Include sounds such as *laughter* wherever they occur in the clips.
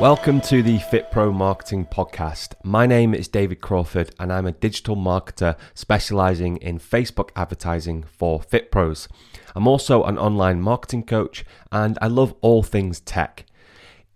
Welcome to the FitPro Marketing Podcast. My name is David Crawford and I'm a digital marketer specializing in Facebook advertising for FitPros. I'm also an online marketing coach and I love all things tech.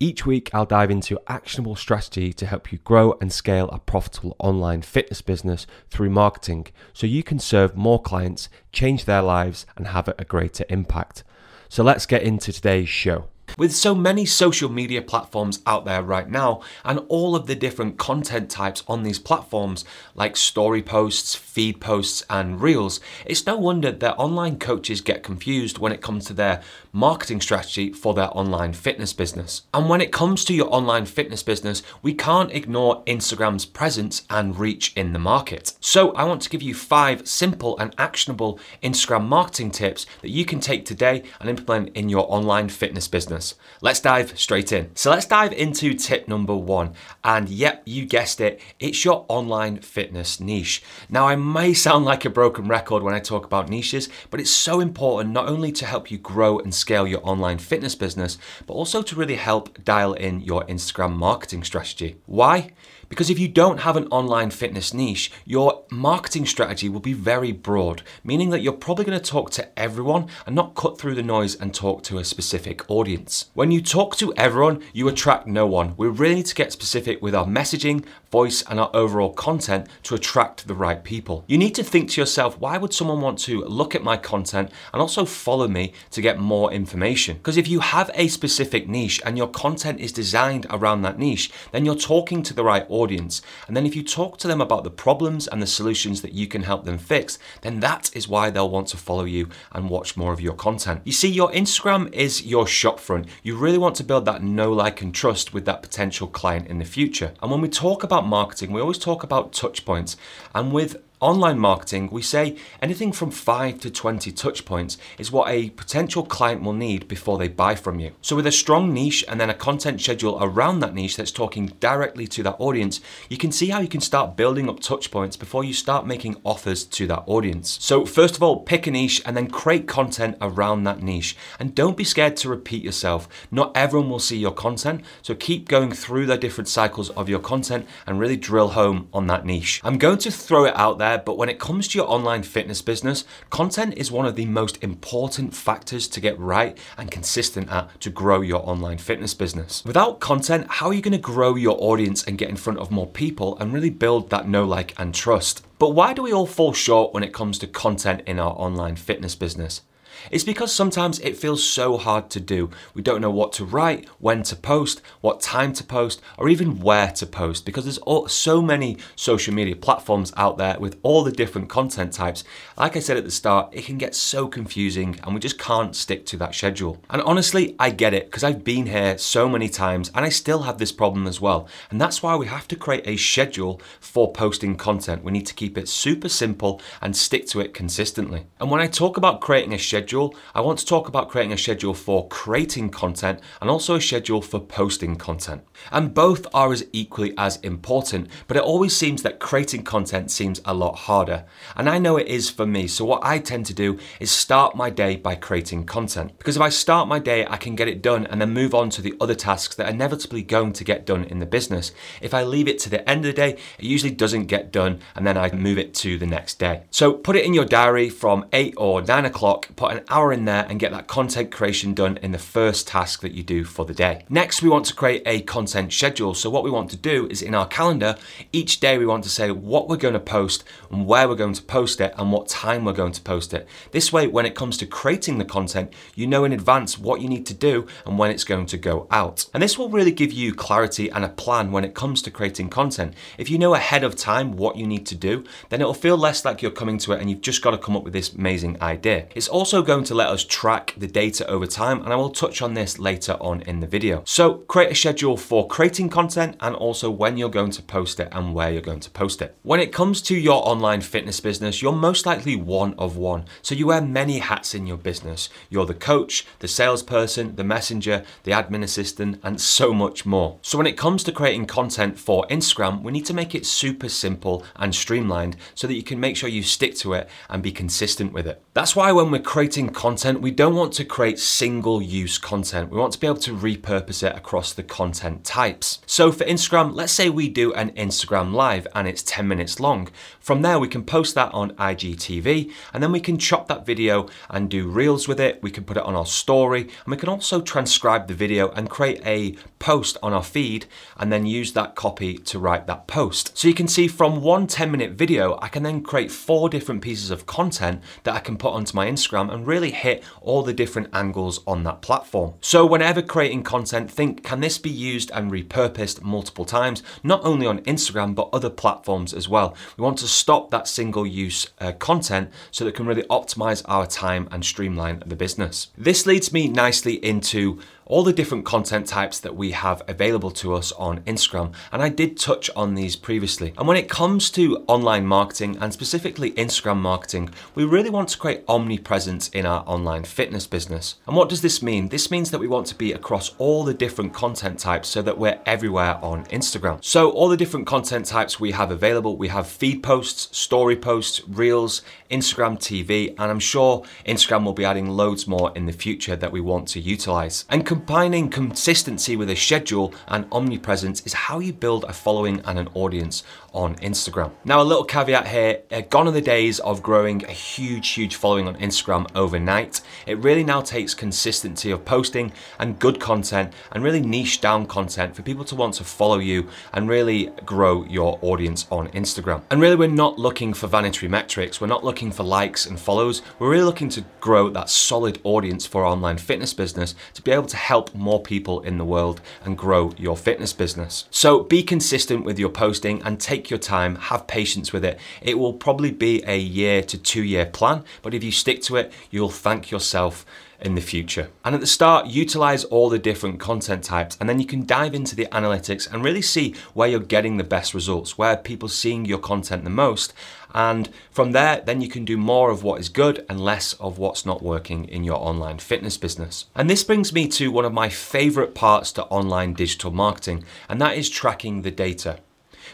Each week, I'll dive into actionable strategy to help you grow and scale a profitable online fitness business through marketing so you can serve more clients, change their lives, and have a greater impact. So let's get into today's show. With so many social media platforms out there right now, and all of the different content types on these platforms, like story posts, feed posts, and reels, it's no wonder that online coaches get confused when it comes to their marketing strategy for their online fitness business. And when it comes to your online fitness business, we can't ignore Instagram's presence and reach in the market. So, I want to give you five simple and actionable Instagram marketing tips that you can take today and implement in your online fitness business Let's dive straight in. So let's dive into tip number one. And yep, you guessed it, it's your online fitness niche. Now, I may sound like a broken record when I talk about niches, but it's so important not only to help you grow and scale your online fitness business, but also to really help dial in your Instagram marketing strategy. Why? Because if you don't have an online fitness niche, your marketing strategy will be very broad, meaning that you're probably going to talk to everyone and not cut through the noise and talk to a specific audience. When you talk to everyone, you attract no one. We really need to get specific with our messaging, voice, and our overall content to attract the right people. You need to think to yourself, why would someone want to look at my content and also follow me to get more information? Because if you have a specific niche and your content is designed around that niche, then you're talking to the right audience. And then if you talk to them about the problems and the solutions that you can help them fix, then that is why they'll want to follow you and watch more of your content. You see, your Instagram is your shopfront. You really want to build that know, like, and trust with that potential client in the future. And when we talk about marketing, we always talk about touch points. And with online marketing, we say anything from 5 to 20 touch points is what a potential client will need before they buy from you. So, with a strong niche and then a content schedule around that niche that's talking directly to that audience, you can see how you can start building up touch points before you start making offers to that audience. So, first of all, pick a niche and then create content around that niche. And don't be scared to repeat yourself. Not everyone will see your content, so keep going through the different cycles of your content and really drill home on that niche. I'm going to throw it out there but when it comes to your online fitness business, content is one of the most important factors to get right and consistent at to grow your online fitness business. Without content, how are you going to grow your audience and get in front of more people and really build that know, like, and trust? But why do we all fall short when it comes to content in our online fitness business? It's because sometimes it feels so hard to do. We don't know what to write, when to post, what time to post, or even where to post because there's all, so many social media platforms out there with all the different content types. Like I said at the start, it can get so confusing and we just can't stick to that schedule. And honestly, I get it because I've been here so many times and I still have this problem as well. And that's why we have to create a schedule for posting content. We need to keep it super simple and stick to it consistently. And when I talk about creating a schedule, schedule, I want to talk about creating a schedule for creating content and also a schedule for posting content. And both are as equally as important, but it always seems that creating content seems a lot harder. And I know it is for me, so what I tend to do is start my day by creating content. Because if I start my day, I can get it done and then move on to the other tasks that are inevitably going to get done in the business. If I leave it to the end of the day, it usually doesn't get done and then I move it to the next day. So put it in your diary from 8 or 9 o'clock, put an hour in there and get that content creation done in the first task that you do for the day. Next, we want to create a content schedule. So, what we want to do is in our calendar, each day we want to say what we're going to post and where we're going to post it and what time we're going to post it. This way, when it comes to creating the content, you know in advance what you need to do and when it's going to go out. And this will really give you clarity and a plan when it comes to creating content. If you know ahead of time what you need to do, then it'll feel less like you're coming to it and you've just got to come up with this amazing idea. It's also going to let us track the data over time, and I will touch on this later on in the video. So, create a schedule for creating content and also when you're going to post it and where you're going to post it. When it comes to your online fitness business, you're most likely one of one. So, you wear many hats in your business. You're the coach, the salesperson, the messenger, the admin assistant, and so much more. So, when it comes to creating content for Instagram, we need to make it super simple and streamlined so that you can make sure you stick to it and be consistent with it. That's why when we're creating creating content, we don't want to create single use content. We want to be able to repurpose it across the content types. So for Instagram, let's say we do an Instagram live and it's 10 minutes long. From there, we can post that on IGTV and then we can chop that video and do reels with it. We can put it on our story and we can also transcribe the video and create a post on our feed and then use that copy to write that post. So you can see from one 10 minute video, I can then create four different pieces of content that I can put onto my Instagram and really hit all the different angles on that platform. So whenever creating content, think, can this be used and repurposed multiple times, not only on Instagram, but other platforms as well. We want to stop that single use uh, content so that can really optimize our time and streamline the business. This leads me nicely into all the different content types that we have available to us on Instagram. And I did touch on these previously. And when it comes to online marketing and specifically Instagram marketing, we really want to create omnipresence in our online fitness business. And what does this mean? This means that we want to be across all the different content types so that we're everywhere on Instagram. So, all the different content types we have available, we have feed posts, story posts, reels, Instagram TV, and I'm sure Instagram will be adding loads more in the future that we want to utilize. And combining consistency with a schedule and omnipresence is how you build a following and an audience on Instagram. Now, a little caveat here uh, gone are the days of growing a huge, huge following on Instagram overnight. It really now takes consistency of posting and good content and really niche down content for people to want to follow you and really grow your audience on Instagram. And really, we're not looking for vanity metrics, we're not looking for likes and follows, we're really looking to grow that solid audience for our online fitness business to be able to help more people in the world and grow your fitness business. So be consistent with your posting and take your time, have patience with it. It will probably be a year to two year plan, but if you stick to it, you'll thank yourself in the future. And at the start, utilize all the different content types, and then you can dive into the analytics and really see where you're getting the best results, where people seeing your content the most, and from there, then you can do more of what is good and less of what's not working in your online fitness business. And this brings me to one of my favorite parts to online digital marketing, and that is tracking the data.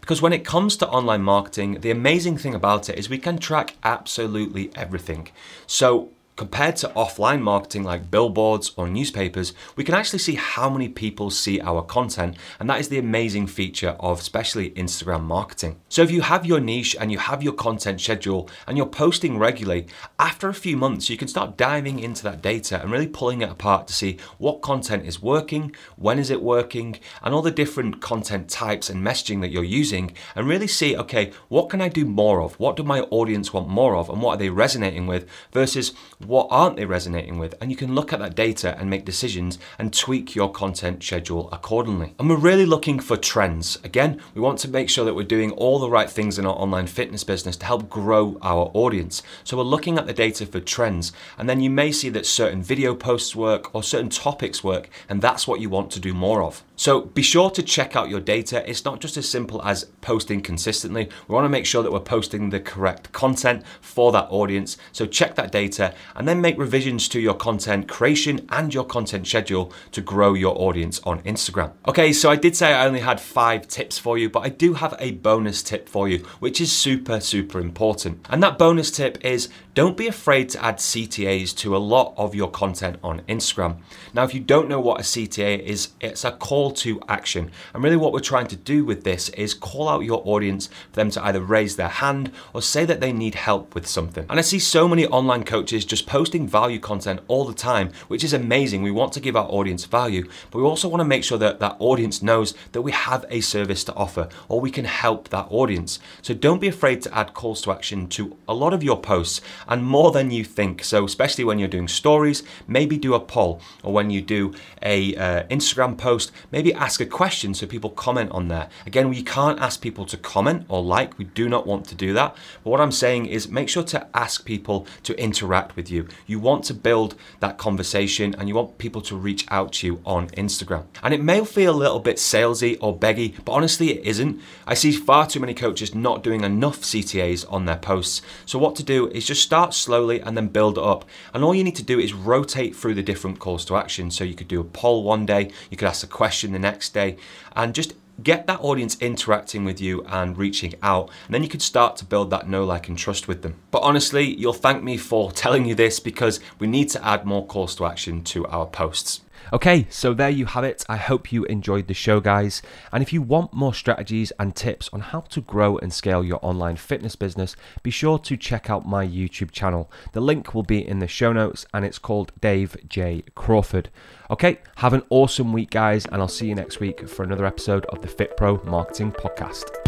Because when it comes to online marketing, the amazing thing about it is we can track absolutely everything. So Compared to offline marketing like billboards or newspapers, we can actually see how many people see our content, and that is the amazing feature of especially Instagram marketing. So if you have your niche and you have your content schedule and you're posting regularly, after a few months, you can start diving into that data and really pulling it apart to see what content is working, when is it working, and all the different content types and messaging that you're using, and really see, okay, what can I do more of? What do my audience want more of? And what are they resonating with versus what aren't they resonating with? And you can look at that data and make decisions and tweak your content schedule accordingly. And we're really looking for trends. Again, we want to make sure that we're doing all the right things in our online fitness business to help grow our audience. So we're looking at the data for trends, and then you may see that certain video posts work or certain topics work, and that's what you want to do more of. So be sure to check out your data. It's not just as simple as posting consistently. We want to make sure that we're posting the correct content for that audience. So check that data and then make revisions to your content creation and your content schedule to grow your audience on Instagram. Okay, so I did say I only had five tips for you, but I do have a bonus tip for you, which is super, super important. And that bonus tip is don't be afraid to add CTAs to a lot of your content on Instagram. Now, if you don't know what a CTA is, it's a call to action. And really, what we're trying to do with this is call out your audience for them to either raise their hand or say that they need help with something. And I see so many online coaches just posting value content all the time, which is amazing. We want to give our audience value, but we also want to make sure that that audience knows that we have a service to offer or we can help that audience. So don't be afraid to add calls to action to a lot of your posts and more than you think. So, especially when you're doing stories, maybe do a poll or when you do a uh, Instagram post, maybe ask a question so people comment on there. Again, we can't ask people to comment or like, we do not want to do that. But what I'm saying is make sure to ask people to interact with you. You want to build that conversation and you want people to reach out to you on Instagram. And it may feel a little bit salesy or beggy, but honestly, it isn't. I see far too many coaches not doing enough CTAs on their posts. So, what to do is just start slowly and then build up. And all you need to do is rotate through the different calls to action. So, you could do a poll one day, you could ask a question the next day, and just get that audience interacting with you and reaching out, and then you can start to build that know, like, and trust with them. But honestly, you'll thank me for *laughs* telling you this because we need to add more calls to action to our posts. Okay, so there you have it. I hope you enjoyed the show, guys. And if you want more strategies and tips on how to grow and scale your online fitness business, be sure to check out my YouTube channel. The link will be in the show notes and it's called Dave J. Crawford. Okay, have an awesome week, guys, and I'll see you next week for another episode of the Fit Pro Marketing Podcast.